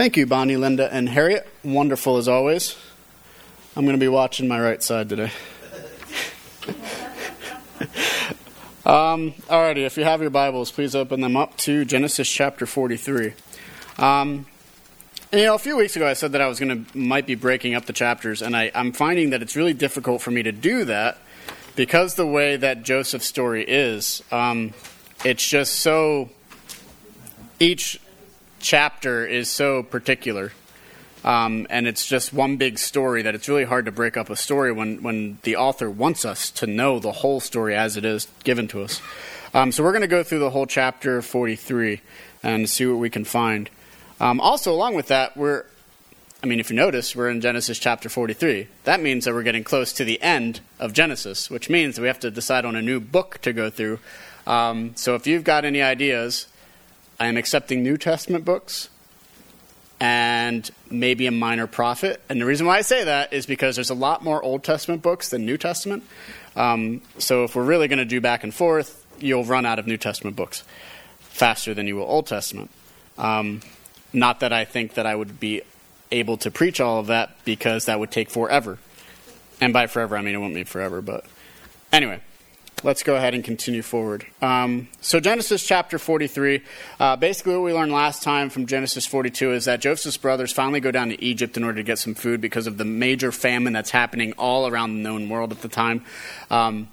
Thank you, Bonnie, Linda, and Harriet. Wonderful as always. I'm going to be watching my right side today. um, alrighty, if you have your Bibles, please open them up to Genesis chapter 43. Um, and, you know, a few weeks ago I said that I was going to might be breaking up the chapters, and I, I'm finding that it's really difficult for me to do that because the way that Joseph's story is. Um, it's just so each chapter is so particular. Um, and it's just one big story that it's really hard to break up a story when, when the author wants us to know the whole story as it is given to us. Um, so we're going to go through the whole chapter 43 and see what we can find. Um, also, along with that, we're, I mean, if you notice, we're in Genesis chapter 43. That means that we're getting close to the end of Genesis, which means that we have to decide on a new book to go through. Um, so if you've got any ideas, I am accepting New Testament books and maybe a minor prophet. And the reason why I say that is because there's a lot more Old Testament books than New Testament. Um, so if we're really going to do back and forth, you'll run out of New Testament books faster than you will Old Testament. Um, not that I think that I would be able to preach all of that because that would take forever. And by forever, I mean it won't be forever, but anyway let's go ahead and continue forward. Um, so, Genesis chapter 43, uh, basically what we learned last time from Genesis 42 is that Joseph's brothers finally go down to Egypt in order to get some food because of the major famine that's happening all around the known world at the time. Um,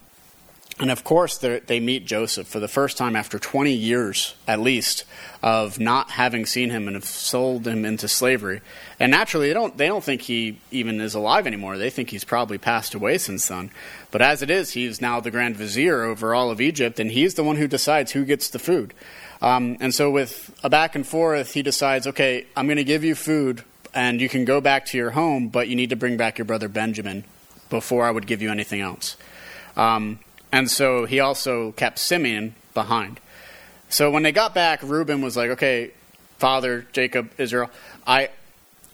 and of course, they meet Joseph for the first time after 20 years, at least, of not having seen him and have sold him into slavery. And naturally, they don't, they don't think he even is alive anymore. They think he's probably passed away since then. But as it is, he's now the grand vizier over all of Egypt, and he's the one who decides who gets the food. Um, and so, with a back and forth, he decides, okay, I'm going to give you food, and you can go back to your home, but you need to bring back your brother Benjamin before I would give you anything else. Um, and so he also kept Simeon behind. So when they got back, Reuben was like, okay, father, Jacob, Israel, I,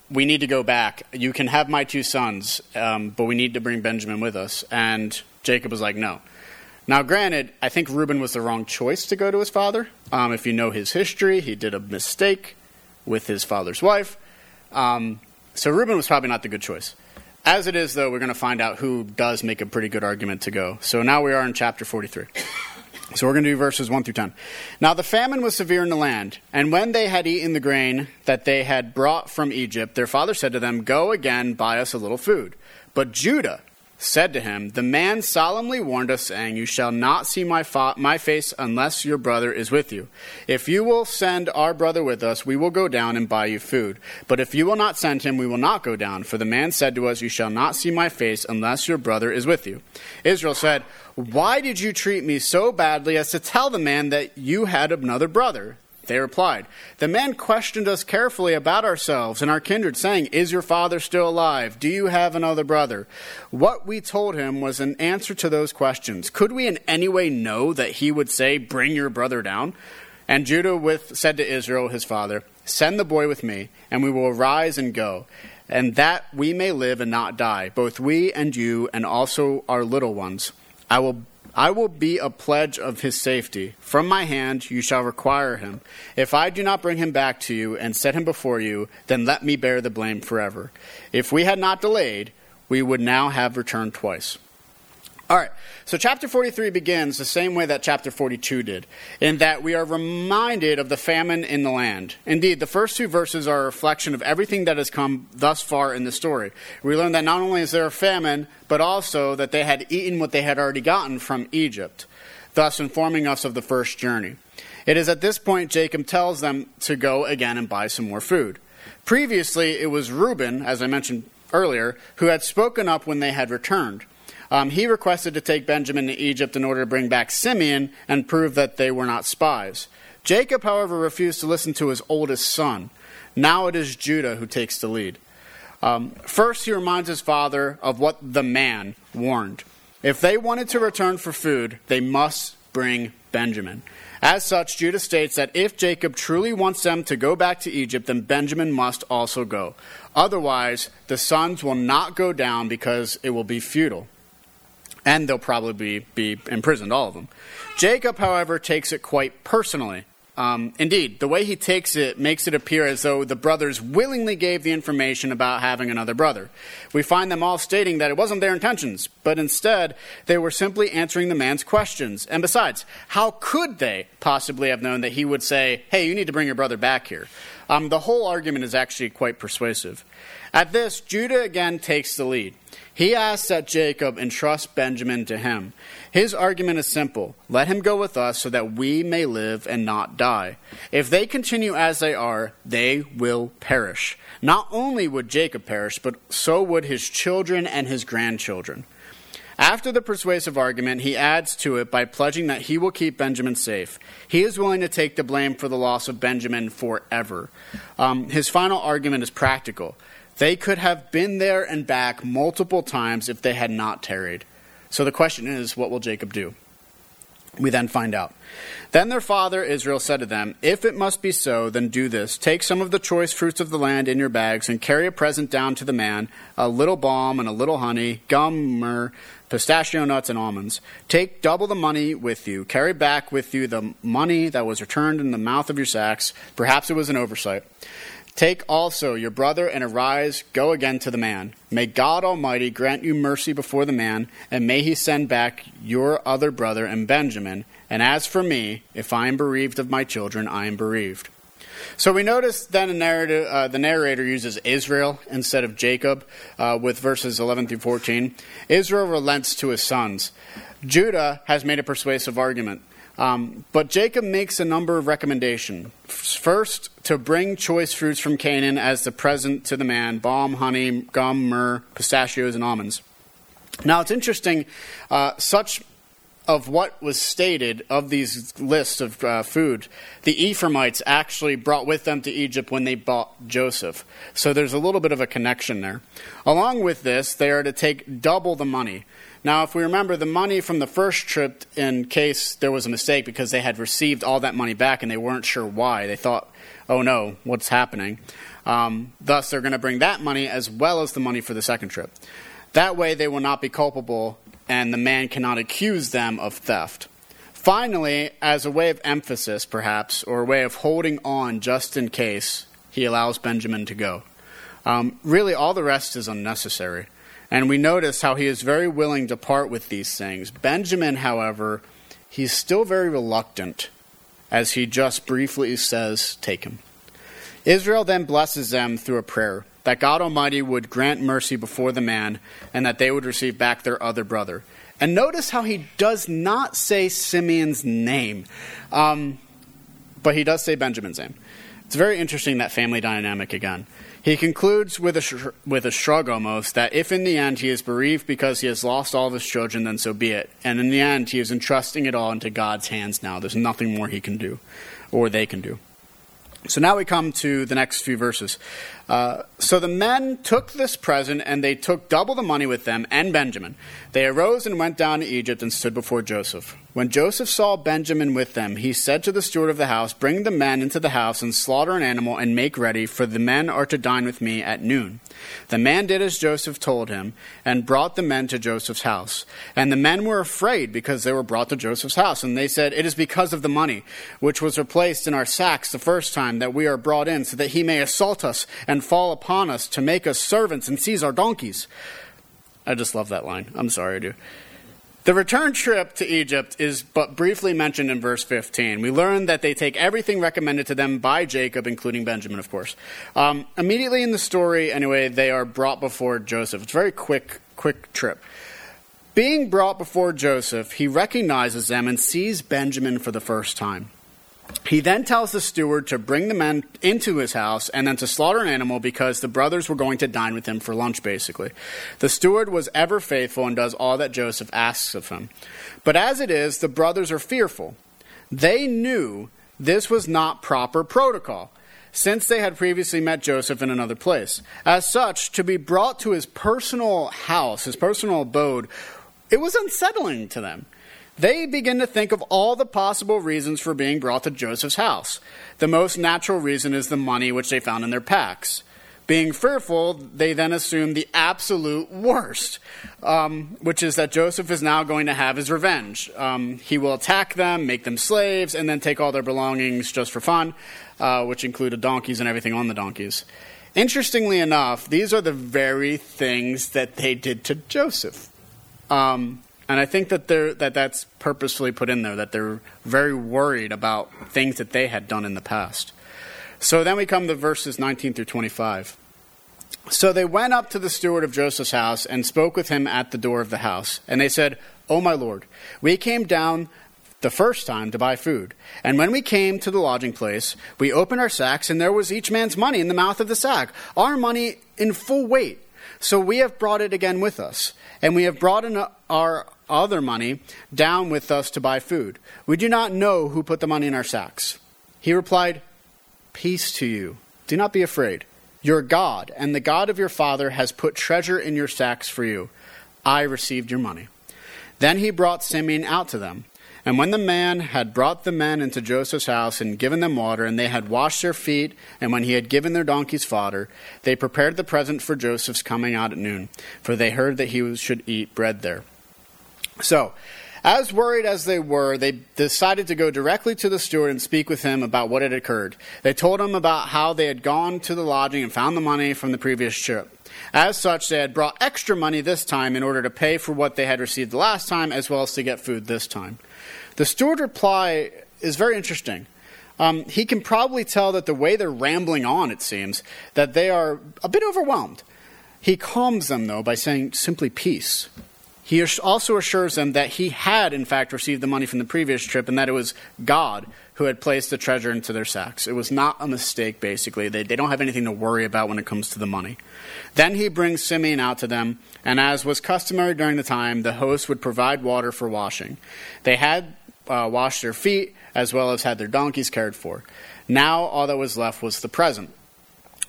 we need to go back. You can have my two sons, um, but we need to bring Benjamin with us. And Jacob was like, no. Now, granted, I think Reuben was the wrong choice to go to his father. Um, if you know his history, he did a mistake with his father's wife. Um, so Reuben was probably not the good choice. As it is, though, we're going to find out who does make a pretty good argument to go. So now we are in chapter 43. So we're going to do verses 1 through 10. Now the famine was severe in the land, and when they had eaten the grain that they had brought from Egypt, their father said to them, Go again, buy us a little food. But Judah said to him, The man solemnly warned us, saying, You shall not see my, fa- my face unless your brother is with you. If you will send our brother with us, we will go down and buy you food. But if you will not send him, we will not go down. For the man said to us, You shall not see my face unless your brother is with you. Israel said, Why did you treat me so badly as to tell the man that you had another brother? They replied, The man questioned us carefully about ourselves and our kindred, saying, Is your father still alive? Do you have another brother? What we told him was an answer to those questions. Could we in any way know that he would say, Bring your brother down? And Judah with, said to Israel, his father, Send the boy with me, and we will arise and go, and that we may live and not die, both we and you, and also our little ones. I will I will be a pledge of his safety. From my hand you shall require him. If I do not bring him back to you and set him before you, then let me bear the blame forever. If we had not delayed, we would now have returned twice. All right, so chapter 43 begins the same way that chapter 42 did, in that we are reminded of the famine in the land. Indeed, the first two verses are a reflection of everything that has come thus far in the story. We learn that not only is there a famine, but also that they had eaten what they had already gotten from Egypt, thus informing us of the first journey. It is at this point Jacob tells them to go again and buy some more food. Previously, it was Reuben, as I mentioned earlier, who had spoken up when they had returned. Um, he requested to take Benjamin to Egypt in order to bring back Simeon and prove that they were not spies. Jacob, however, refused to listen to his oldest son. Now it is Judah who takes the lead. Um, first, he reminds his father of what the man warned. If they wanted to return for food, they must bring Benjamin. As such, Judah states that if Jacob truly wants them to go back to Egypt, then Benjamin must also go. Otherwise, the sons will not go down because it will be futile and they'll probably be, be imprisoned, all of them. Jacob, however, takes it quite personally. Um, indeed, the way he takes it makes it appear as though the brothers willingly gave the information about having another brother. We find them all stating that it wasn't their intentions, but instead they were simply answering the man's questions. And besides, how could they possibly have known that he would say, Hey, you need to bring your brother back here? Um, the whole argument is actually quite persuasive. At this, Judah again takes the lead. He asks that Jacob entrust Benjamin to him. His argument is simple let him go with us so that we may live and not die. If they continue as they are, they will perish. Not only would Jacob perish, but so would his children and his grandchildren. After the persuasive argument, he adds to it by pledging that he will keep Benjamin safe. He is willing to take the blame for the loss of Benjamin forever. Um, his final argument is practical. They could have been there and back multiple times if they had not tarried. So the question is, what will Jacob do? We then find out. Then their father Israel said to them, If it must be so, then do this. Take some of the choice fruits of the land in your bags, and carry a present down to the man a little balm and a little honey, gum, myrrh, pistachio nuts, and almonds. Take double the money with you. Carry back with you the money that was returned in the mouth of your sacks. Perhaps it was an oversight. Take also your brother and arise, go again to the man. May God Almighty grant you mercy before the man, and may he send back your other brother and Benjamin. And as for me, if I am bereaved of my children, I am bereaved. So we notice then uh, the narrator uses Israel instead of Jacob uh, with verses 11 through 14. Israel relents to his sons. Judah has made a persuasive argument. Um, but Jacob makes a number of recommendations. First, to bring choice fruits from Canaan as the present to the man balm, honey, gum, myrrh, pistachios, and almonds. Now, it's interesting, uh, such of what was stated of these lists of uh, food, the Ephraimites actually brought with them to Egypt when they bought Joseph. So there's a little bit of a connection there. Along with this, they are to take double the money. Now, if we remember the money from the first trip, in case there was a mistake because they had received all that money back and they weren't sure why, they thought, oh no, what's happening? Um, thus, they're going to bring that money as well as the money for the second trip. That way, they will not be culpable and the man cannot accuse them of theft. Finally, as a way of emphasis, perhaps, or a way of holding on just in case, he allows Benjamin to go. Um, really, all the rest is unnecessary. And we notice how he is very willing to part with these things. Benjamin, however, he's still very reluctant, as he just briefly says, Take him. Israel then blesses them through a prayer that God Almighty would grant mercy before the man and that they would receive back their other brother. And notice how he does not say Simeon's name, um, but he does say Benjamin's name. It's very interesting that family dynamic again. He concludes with a, sh- with a shrug almost that if in the end he is bereaved because he has lost all of his children, then so be it. And in the end, he is entrusting it all into God's hands now. There's nothing more he can do or they can do. So now we come to the next few verses. Uh, so the men took this present, and they took double the money with them and Benjamin. They arose and went down to Egypt and stood before Joseph. When Joseph saw Benjamin with them, he said to the steward of the house, Bring the men into the house and slaughter an animal and make ready, for the men are to dine with me at noon. The man did as Joseph told him, and brought the men to Joseph's house. And the men were afraid because they were brought to Joseph's house. And they said, It is because of the money, which was replaced in our sacks the first time, that we are brought in, so that he may assault us and fall upon us to make us servants and seize our donkeys. I just love that line. I'm sorry, I do. The return trip to Egypt is but briefly mentioned in verse 15. We learn that they take everything recommended to them by Jacob, including Benjamin, of course. Um, immediately in the story, anyway, they are brought before Joseph. It's a very quick, quick trip. Being brought before Joseph, he recognizes them and sees Benjamin for the first time. He then tells the steward to bring the men into his house and then to slaughter an animal because the brothers were going to dine with him for lunch, basically. The steward was ever faithful and does all that Joseph asks of him. But as it is, the brothers are fearful. They knew this was not proper protocol, since they had previously met Joseph in another place. As such, to be brought to his personal house, his personal abode, it was unsettling to them. They begin to think of all the possible reasons for being brought to Joseph's house. The most natural reason is the money which they found in their packs. Being fearful, they then assume the absolute worst, um, which is that Joseph is now going to have his revenge. Um, he will attack them, make them slaves, and then take all their belongings just for fun, uh, which included donkeys and everything on the donkeys. Interestingly enough, these are the very things that they did to Joseph. Um, and I think that they're, that that's purposefully put in there, that they're very worried about things that they had done in the past. So then we come to verses 19 through 25. So they went up to the steward of Joseph's house and spoke with him at the door of the house. And they said, O my lord, we came down the first time to buy food. And when we came to the lodging place, we opened our sacks, and there was each man's money in the mouth of the sack, our money in full weight. So we have brought it again with us, and we have brought in our other money down with us to buy food. We do not know who put the money in our sacks. He replied, Peace to you. Do not be afraid. Your God and the God of your father has put treasure in your sacks for you. I received your money. Then he brought Simeon out to them. And when the man had brought the men into Joseph's house and given them water, and they had washed their feet, and when he had given their donkeys fodder, they prepared the present for Joseph's coming out at noon, for they heard that he should eat bread there. So, as worried as they were, they decided to go directly to the steward and speak with him about what had occurred. They told him about how they had gone to the lodging and found the money from the previous trip. As such, they had brought extra money this time in order to pay for what they had received the last time, as well as to get food this time. The steward reply is very interesting. Um, he can probably tell that the way they're rambling on, it seems, that they are a bit overwhelmed. He calms them, though, by saying simply peace. He also assures them that he had, in fact, received the money from the previous trip and that it was God who had placed the treasure into their sacks. It was not a mistake, basically. They, they don't have anything to worry about when it comes to the money. Then he brings Simeon out to them, and as was customary during the time, the host would provide water for washing. They had uh, washed their feet, as well as had their donkeys cared for. Now all that was left was the present.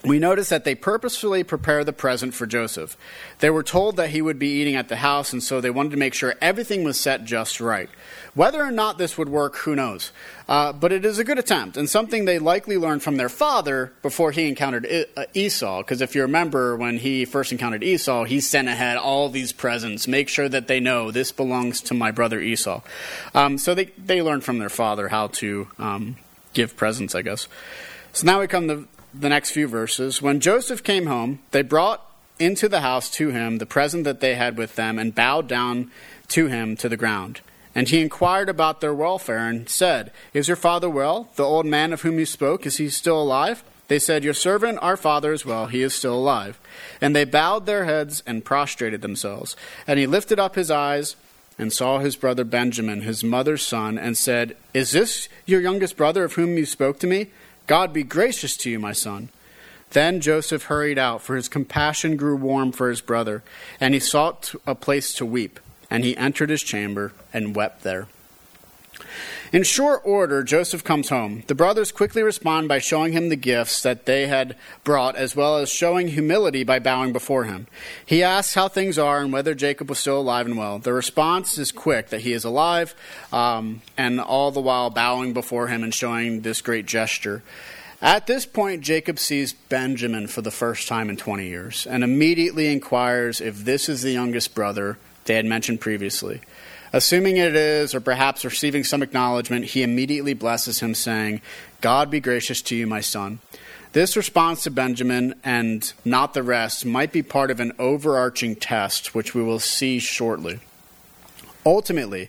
We notice that they purposefully prepare the present for Joseph. They were told that he would be eating at the house, and so they wanted to make sure everything was set just right. Whether or not this would work, who knows? Uh, but it is a good attempt and something they likely learned from their father before he encountered uh, Esau. Because if you remember, when he first encountered Esau, he sent ahead all these presents. Make sure that they know this belongs to my brother Esau. Um, so they, they learned from their father how to um, give presents, I guess. So now we come to the next few verses. When Joseph came home, they brought into the house to him the present that they had with them and bowed down to him to the ground. And he inquired about their welfare and said, Is your father well? The old man of whom you spoke, is he still alive? They said, Your servant, our father, is well. He is still alive. And they bowed their heads and prostrated themselves. And he lifted up his eyes and saw his brother Benjamin, his mother's son, and said, Is this your youngest brother of whom you spoke to me? God be gracious to you, my son. Then Joseph hurried out, for his compassion grew warm for his brother, and he sought a place to weep and he entered his chamber and wept there. In short order, Joseph comes home. The brothers quickly respond by showing him the gifts that they had brought, as well as showing humility by bowing before him. He asks how things are and whether Jacob was still alive and well. The response is quick that he is alive, um, and all the while bowing before him and showing this great gesture. At this point, Jacob sees Benjamin for the first time in 20 years and immediately inquires if this is the youngest brother they had mentioned previously. Assuming it is, or perhaps receiving some acknowledgement, he immediately blesses him, saying, God be gracious to you, my son. This response to Benjamin and not the rest might be part of an overarching test, which we will see shortly. Ultimately,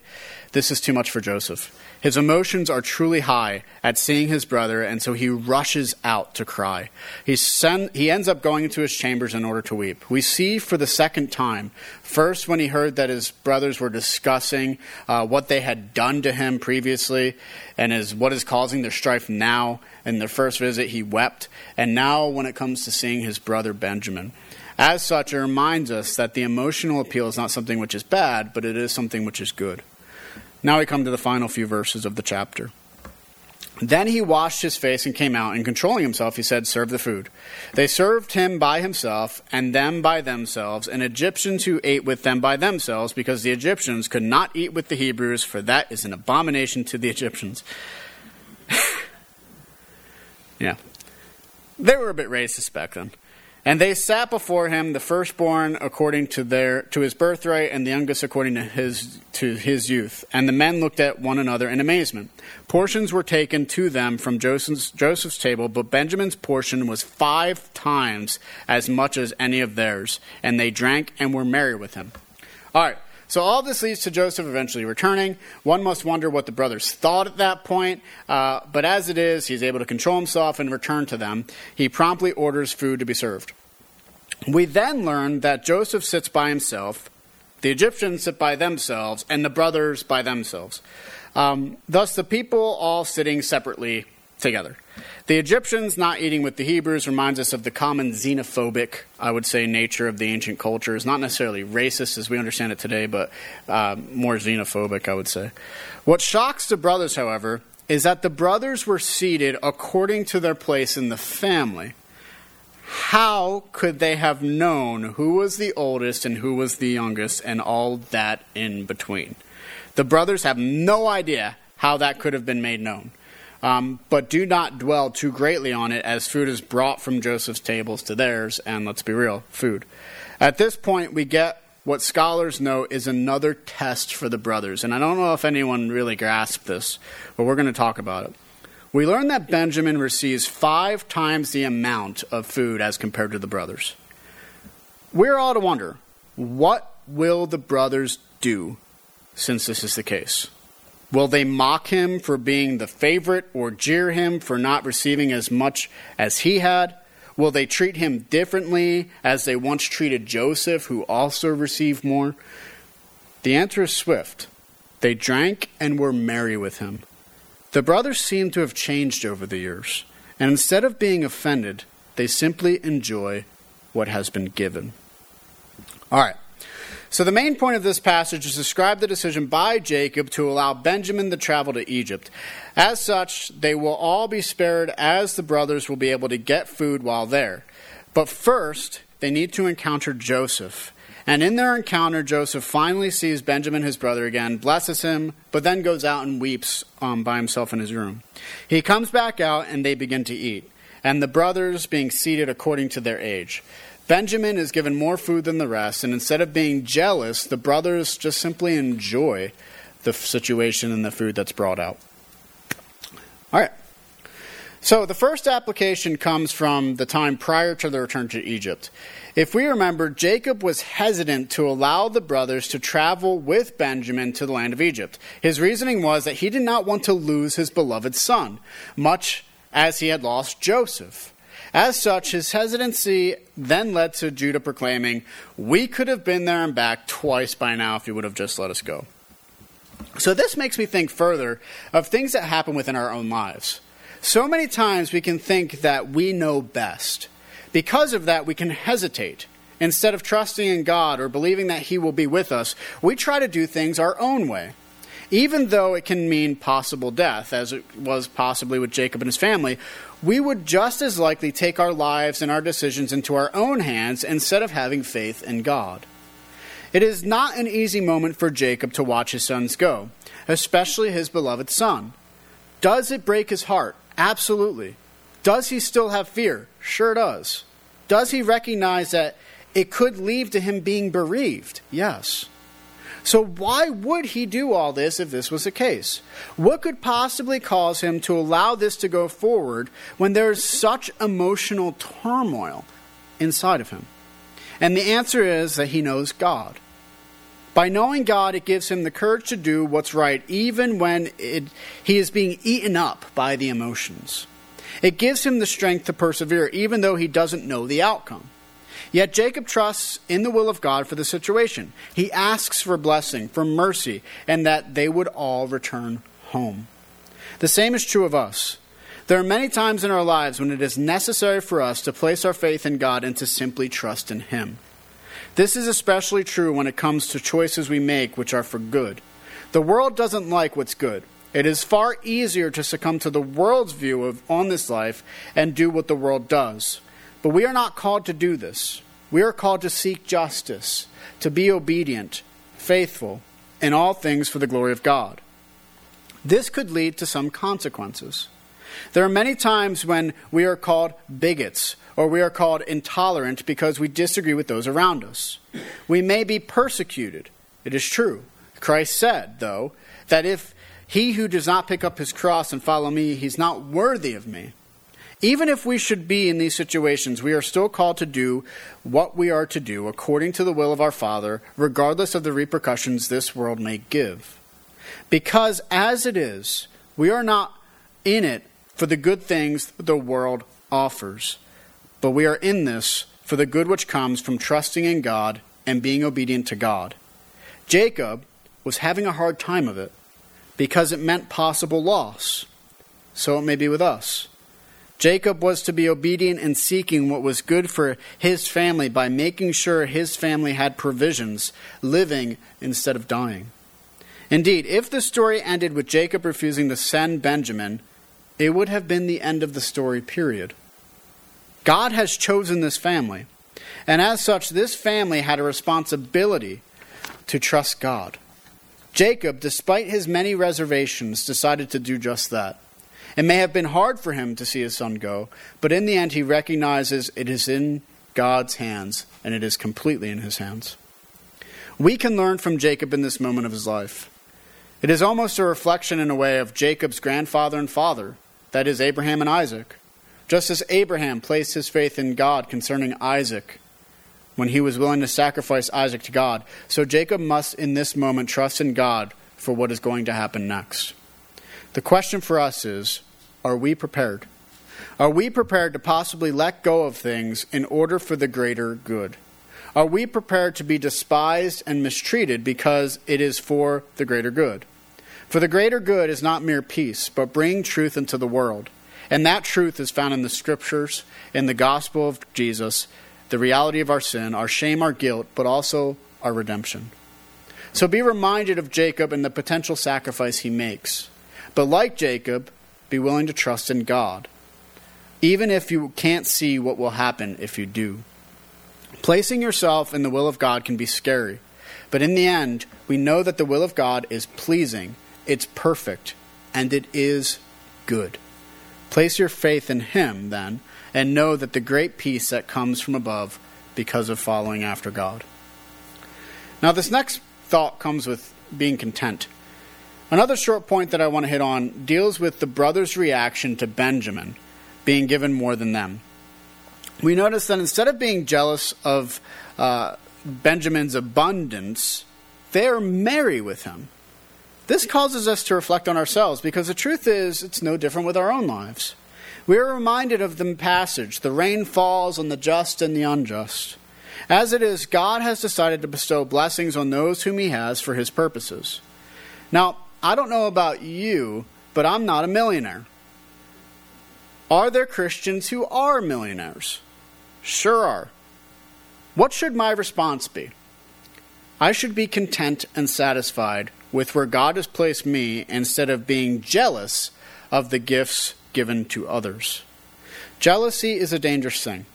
this is too much for Joseph. His emotions are truly high at seeing his brother, and so he rushes out to cry. He, send, he ends up going into his chambers in order to weep. We see for the second time, first when he heard that his brothers were discussing uh, what they had done to him previously and is what is causing their strife now. In their first visit, he wept. And now, when it comes to seeing his brother Benjamin, as such, it reminds us that the emotional appeal is not something which is bad, but it is something which is good. Now we come to the final few verses of the chapter. Then he washed his face and came out, and controlling himself, he said, Serve the food. They served him by himself, and them by themselves, and Egyptians who ate with them by themselves, because the Egyptians could not eat with the Hebrews, for that is an abomination to the Egyptians. yeah. They were a bit racist back then. And they sat before him, the firstborn according to their to his birthright, and the youngest according to his to his youth. And the men looked at one another in amazement. Portions were taken to them from Joseph's, Joseph's table, but Benjamin's portion was five times as much as any of theirs, and they drank and were merry with him. All right. So all this leads to Joseph eventually returning. One must wonder what the brothers thought at that point, uh, but as it is, he's able to control himself and return to them. He promptly orders food to be served. We then learn that Joseph sits by himself, the Egyptians sit by themselves, and the brothers by themselves. Um, thus, the people all sitting separately together. The Egyptians not eating with the Hebrews reminds us of the common xenophobic, I would say, nature of the ancient cultures. Not necessarily racist as we understand it today, but uh, more xenophobic, I would say. What shocks the brothers, however, is that the brothers were seated according to their place in the family. How could they have known who was the oldest and who was the youngest and all that in between? The brothers have no idea how that could have been made known. Um, but do not dwell too greatly on it, as food is brought from Joseph's tables to theirs, and let's be real, food. At this point, we get what scholars know is another test for the brothers. And I don't know if anyone really grasped this, but we're going to talk about it. We learn that Benjamin receives five times the amount of food as compared to the brothers. We're all to wonder what will the brothers do since this is the case? Will they mock him for being the favorite or jeer him for not receiving as much as he had? Will they treat him differently as they once treated Joseph, who also received more? The answer is swift. They drank and were merry with him. The brothers seem to have changed over the years, and instead of being offended, they simply enjoy what has been given. All right. So, the main point of this passage is to describe the decision by Jacob to allow Benjamin to travel to Egypt. As such, they will all be spared as the brothers will be able to get food while there. But first, they need to encounter Joseph. And in their encounter, Joseph finally sees Benjamin, his brother, again, blesses him, but then goes out and weeps um, by himself in his room. He comes back out, and they begin to eat, and the brothers being seated according to their age. Benjamin is given more food than the rest, and instead of being jealous, the brothers just simply enjoy the situation and the food that's brought out. All right. So the first application comes from the time prior to the return to Egypt. If we remember, Jacob was hesitant to allow the brothers to travel with Benjamin to the land of Egypt. His reasoning was that he did not want to lose his beloved son, much as he had lost Joseph. As such, his hesitancy then led to Judah proclaiming, We could have been there and back twice by now if you would have just let us go. So, this makes me think further of things that happen within our own lives. So many times we can think that we know best. Because of that, we can hesitate. Instead of trusting in God or believing that He will be with us, we try to do things our own way even though it can mean possible death, as it was possibly with Jacob and his family, we would just as likely take our lives and our decisions into our own hands instead of having faith in God. It is not an easy moment for Jacob to watch his sons go, especially his beloved son. Does it break his heart? Absolutely. Does he still have fear? Sure does. Does he recognize that it could lead to him being bereaved? Yes. So, why would he do all this if this was the case? What could possibly cause him to allow this to go forward when there is such emotional turmoil inside of him? And the answer is that he knows God. By knowing God, it gives him the courage to do what's right, even when it, he is being eaten up by the emotions. It gives him the strength to persevere, even though he doesn't know the outcome. Yet Jacob trusts in the will of God for the situation. He asks for blessing, for mercy, and that they would all return home. The same is true of us. There are many times in our lives when it is necessary for us to place our faith in God and to simply trust in Him. This is especially true when it comes to choices we make which are for good. The world doesn't like what's good. It is far easier to succumb to the world's view of on this life and do what the world does. But we are not called to do this. We are called to seek justice, to be obedient, faithful, in all things for the glory of God. This could lead to some consequences. There are many times when we are called bigots or we are called intolerant because we disagree with those around us. We may be persecuted. It is true. Christ said, though, that if he who does not pick up his cross and follow me, he's not worthy of me. Even if we should be in these situations, we are still called to do what we are to do according to the will of our Father, regardless of the repercussions this world may give. Because as it is, we are not in it for the good things the world offers, but we are in this for the good which comes from trusting in God and being obedient to God. Jacob was having a hard time of it because it meant possible loss. So it may be with us. Jacob was to be obedient in seeking what was good for his family by making sure his family had provisions, living instead of dying. Indeed, if the story ended with Jacob refusing to send Benjamin, it would have been the end of the story, period. God has chosen this family, and as such, this family had a responsibility to trust God. Jacob, despite his many reservations, decided to do just that. It may have been hard for him to see his son go, but in the end, he recognizes it is in God's hands, and it is completely in his hands. We can learn from Jacob in this moment of his life. It is almost a reflection, in a way, of Jacob's grandfather and father, that is, Abraham and Isaac. Just as Abraham placed his faith in God concerning Isaac when he was willing to sacrifice Isaac to God, so Jacob must in this moment trust in God for what is going to happen next. The question for us is are we prepared? Are we prepared to possibly let go of things in order for the greater good? Are we prepared to be despised and mistreated because it is for the greater good? For the greater good is not mere peace, but bringing truth into the world. And that truth is found in the scriptures, in the gospel of Jesus, the reality of our sin, our shame, our guilt, but also our redemption. So be reminded of Jacob and the potential sacrifice he makes. But like Jacob, be willing to trust in God, even if you can't see what will happen if you do. Placing yourself in the will of God can be scary, but in the end, we know that the will of God is pleasing, it's perfect, and it is good. Place your faith in Him, then, and know that the great peace that comes from above because of following after God. Now, this next thought comes with being content. Another short point that I want to hit on deals with the brothers' reaction to Benjamin being given more than them. We notice that instead of being jealous of uh, Benjamin's abundance, they are merry with him. This causes us to reflect on ourselves because the truth is, it's no different with our own lives. We are reminded of the passage the rain falls on the just and the unjust. As it is, God has decided to bestow blessings on those whom He has for His purposes. Now, I don't know about you, but I'm not a millionaire. Are there Christians who are millionaires? Sure are. What should my response be? I should be content and satisfied with where God has placed me instead of being jealous of the gifts given to others. Jealousy is a dangerous thing.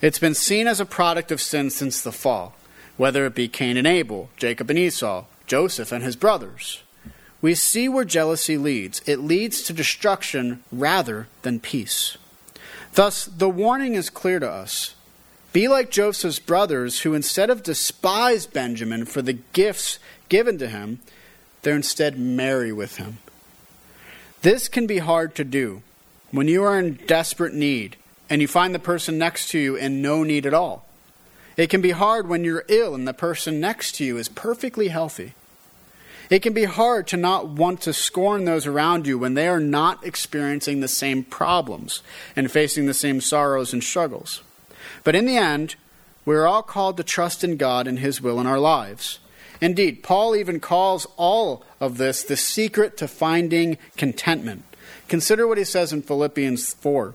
It's been seen as a product of sin since the fall, whether it be Cain and Abel, Jacob and Esau, Joseph and his brothers. We see where jealousy leads. It leads to destruction rather than peace. Thus, the warning is clear to us. Be like Joseph's brothers, who instead of despise Benjamin for the gifts given to him, they're instead merry with him. This can be hard to do when you are in desperate need and you find the person next to you in no need at all. It can be hard when you're ill and the person next to you is perfectly healthy. It can be hard to not want to scorn those around you when they are not experiencing the same problems and facing the same sorrows and struggles. But in the end, we are all called to trust in God and His will in our lives. Indeed, Paul even calls all of this the secret to finding contentment. Consider what he says in Philippians 4.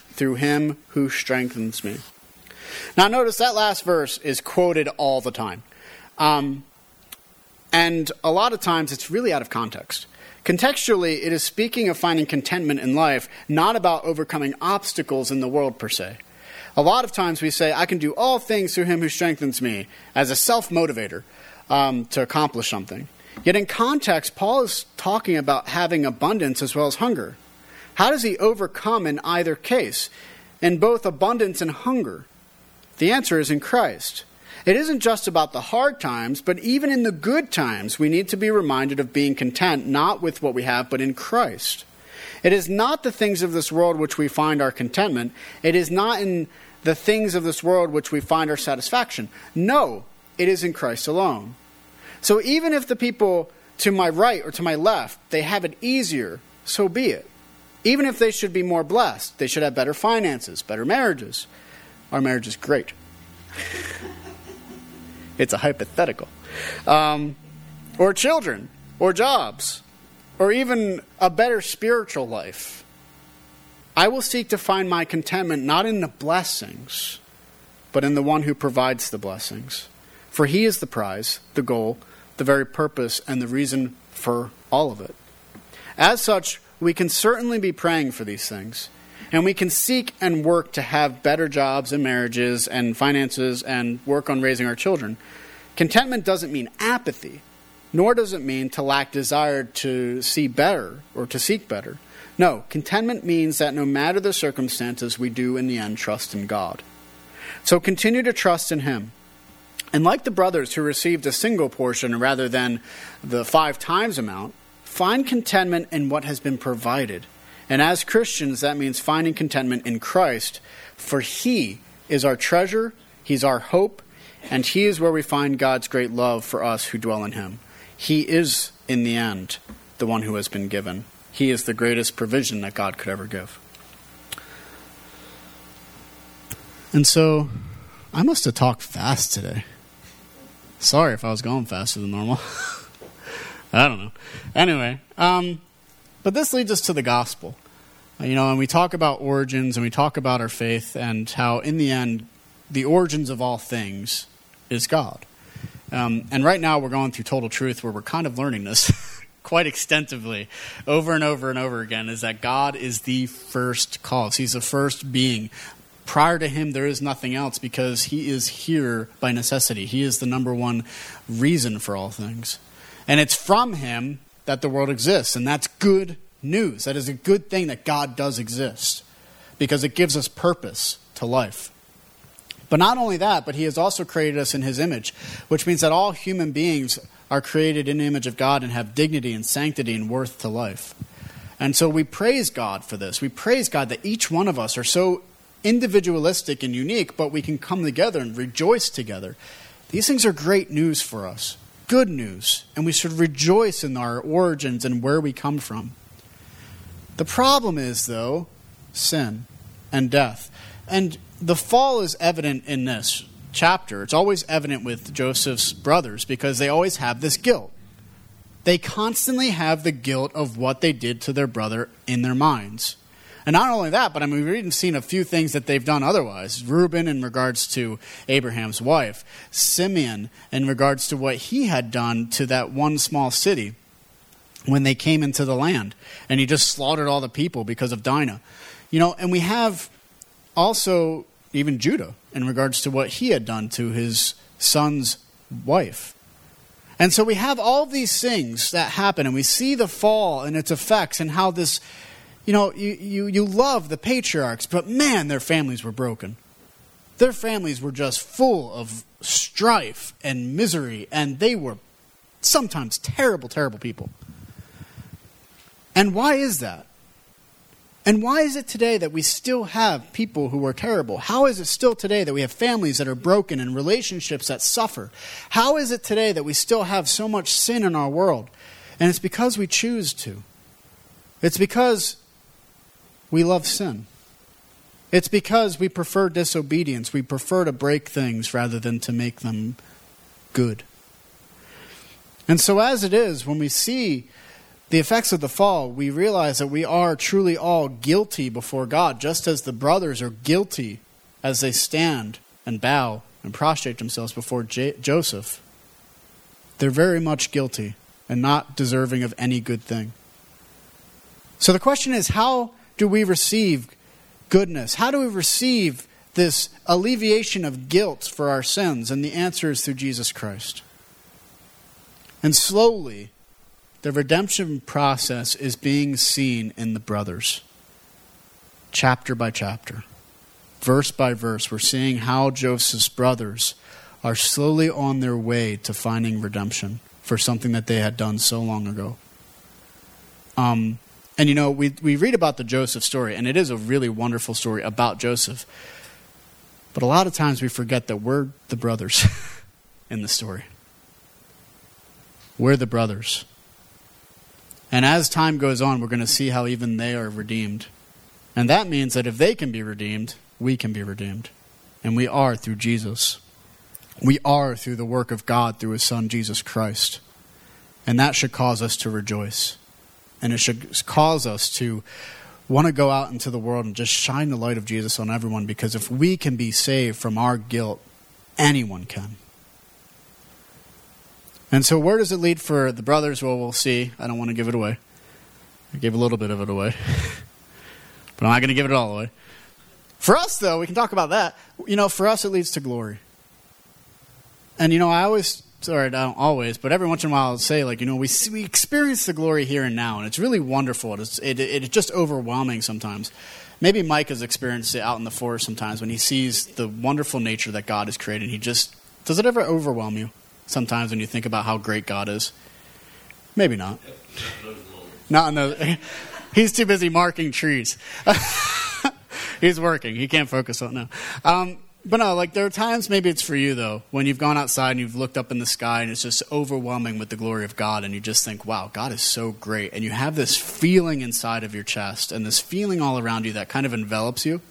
through him who strengthens me. Now, notice that last verse is quoted all the time. Um, and a lot of times it's really out of context. Contextually, it is speaking of finding contentment in life, not about overcoming obstacles in the world per se. A lot of times we say, I can do all things through him who strengthens me, as a self motivator um, to accomplish something. Yet in context, Paul is talking about having abundance as well as hunger. How does he overcome in either case, in both abundance and hunger? The answer is in Christ. It isn't just about the hard times, but even in the good times, we need to be reminded of being content not with what we have, but in Christ. It is not the things of this world which we find our contentment. It is not in the things of this world which we find our satisfaction. No, it is in Christ alone. So even if the people to my right or to my left, they have it easier, so be it. Even if they should be more blessed, they should have better finances, better marriages. Our marriage is great. it's a hypothetical. Um, or children, or jobs, or even a better spiritual life. I will seek to find my contentment not in the blessings, but in the one who provides the blessings. For he is the prize, the goal, the very purpose, and the reason for all of it. As such, we can certainly be praying for these things. And we can seek and work to have better jobs and marriages and finances and work on raising our children. Contentment doesn't mean apathy, nor does it mean to lack desire to see better or to seek better. No, contentment means that no matter the circumstances, we do in the end trust in God. So continue to trust in Him. And like the brothers who received a single portion rather than the five times amount, find contentment in what has been provided. And as Christians, that means finding contentment in Christ, for He is our treasure, He's our hope, and He is where we find God's great love for us who dwell in Him. He is, in the end, the one who has been given. He is the greatest provision that God could ever give. And so, I must have talked fast today. Sorry if I was going faster than normal. I don't know. Anyway, um, but this leads us to the gospel. Uh, you know, and we talk about origins and we talk about our faith and how, in the end, the origins of all things is God. Um, and right now, we're going through total truth where we're kind of learning this quite extensively over and over and over again is that God is the first cause. He's the first being. Prior to him, there is nothing else because he is here by necessity. He is the number one reason for all things. And it's from him that the world exists. And that's good news. That is a good thing that God does exist because it gives us purpose to life. But not only that, but he has also created us in his image, which means that all human beings are created in the image of God and have dignity and sanctity and worth to life. And so we praise God for this. We praise God that each one of us are so individualistic and unique, but we can come together and rejoice together. These things are great news for us good news, and we should rejoice in our origins and where we come from. The problem is, though, sin and death. And the fall is evident in this chapter. It's always evident with Joseph's brothers because they always have this guilt. They constantly have the guilt of what they did to their brother in their minds. And not only that, but I mean, we've even seen a few things that they've done otherwise. Reuben in regards to Abraham's wife, Simeon in regards to what he had done to that one small city when they came into the land. And he just slaughtered all the people because of Dinah. You know, and we have also even Judah in regards to what he had done to his son's wife. And so we have all these things that happen, and we see the fall and its effects and how this you know, you, you, you love the patriarchs, but man, their families were broken. Their families were just full of strife and misery, and they were sometimes terrible, terrible people. And why is that? And why is it today that we still have people who are terrible? How is it still today that we have families that are broken and relationships that suffer? How is it today that we still have so much sin in our world? And it's because we choose to. It's because we love sin. It's because we prefer disobedience. We prefer to break things rather than to make them good. And so, as it is, when we see the effects of the fall, we realize that we are truly all guilty before God, just as the brothers are guilty as they stand and bow and prostrate themselves before J- Joseph. They're very much guilty and not deserving of any good thing. So the question is how do we receive goodness? How do we receive this alleviation of guilt for our sins? And the answer is through Jesus Christ. And slowly, the redemption process is being seen in the brothers, chapter by chapter, verse by verse. We're seeing how Joseph's brothers are slowly on their way to finding redemption for something that they had done so long ago. Um, and you know, we, we read about the Joseph story, and it is a really wonderful story about Joseph. But a lot of times we forget that we're the brothers in the story. We're the brothers. And as time goes on, we're going to see how even they are redeemed. And that means that if they can be redeemed, we can be redeemed. And we are through Jesus. We are through the work of God through His Son, Jesus Christ. And that should cause us to rejoice. And it should cause us to want to go out into the world and just shine the light of Jesus on everyone because if we can be saved from our guilt, anyone can. And so, where does it lead for the brothers? Well, we'll see. I don't want to give it away. I gave a little bit of it away, but I'm not going to give it all away. For us, though, we can talk about that. You know, for us, it leads to glory. And, you know, I always, sorry, I don't always, but every once in a while I'll say, like, you know, we, we experience the glory here and now, and it's really wonderful. It's, it, it, it's just overwhelming sometimes. Maybe Mike has experienced it out in the forest sometimes when he sees the wonderful nature that God has created. He just, does it ever overwhelm you? sometimes when you think about how great God is? Maybe not. Not in the. He's too busy marking trees. he's working. He can't focus on now. Um, but no, like there are times, maybe it's for you though, when you've gone outside and you've looked up in the sky and it's just overwhelming with the glory of God, and you just think, wow, God is so great. And you have this feeling inside of your chest and this feeling all around you that kind of envelops you.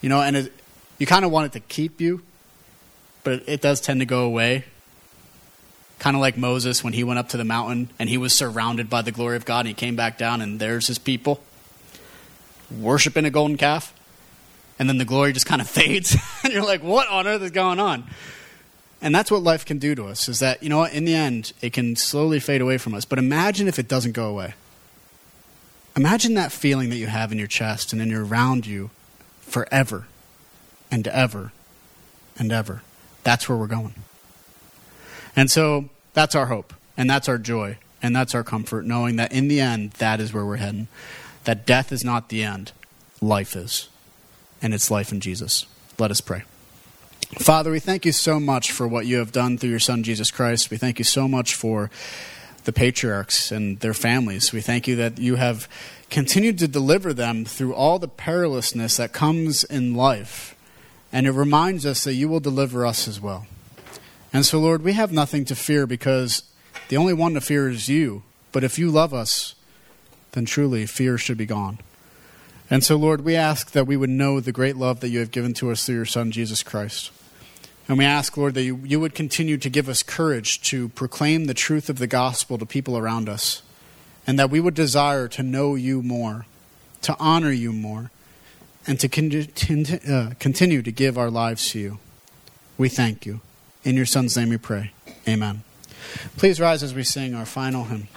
You know, and it, you kind of want it to keep you, but it, it does tend to go away Kind of like Moses when he went up to the mountain and he was surrounded by the glory of God and he came back down and there's his people worshiping a golden calf. And then the glory just kind of fades. and you're like, what on earth is going on? And that's what life can do to us is that, you know what, in the end, it can slowly fade away from us. But imagine if it doesn't go away. Imagine that feeling that you have in your chest and in your around you forever and ever and ever. That's where we're going. And so that's our hope, and that's our joy, and that's our comfort, knowing that in the end, that is where we're heading. That death is not the end, life is. And it's life in Jesus. Let us pray. Father, we thank you so much for what you have done through your Son, Jesus Christ. We thank you so much for the patriarchs and their families. We thank you that you have continued to deliver them through all the perilousness that comes in life. And it reminds us that you will deliver us as well. And so, Lord, we have nothing to fear because the only one to fear is you. But if you love us, then truly fear should be gone. And so, Lord, we ask that we would know the great love that you have given to us through your Son, Jesus Christ. And we ask, Lord, that you, you would continue to give us courage to proclaim the truth of the gospel to people around us. And that we would desire to know you more, to honor you more, and to con- uh, continue to give our lives to you. We thank you. In your Son's name we pray. Amen. Please rise as we sing our final hymn.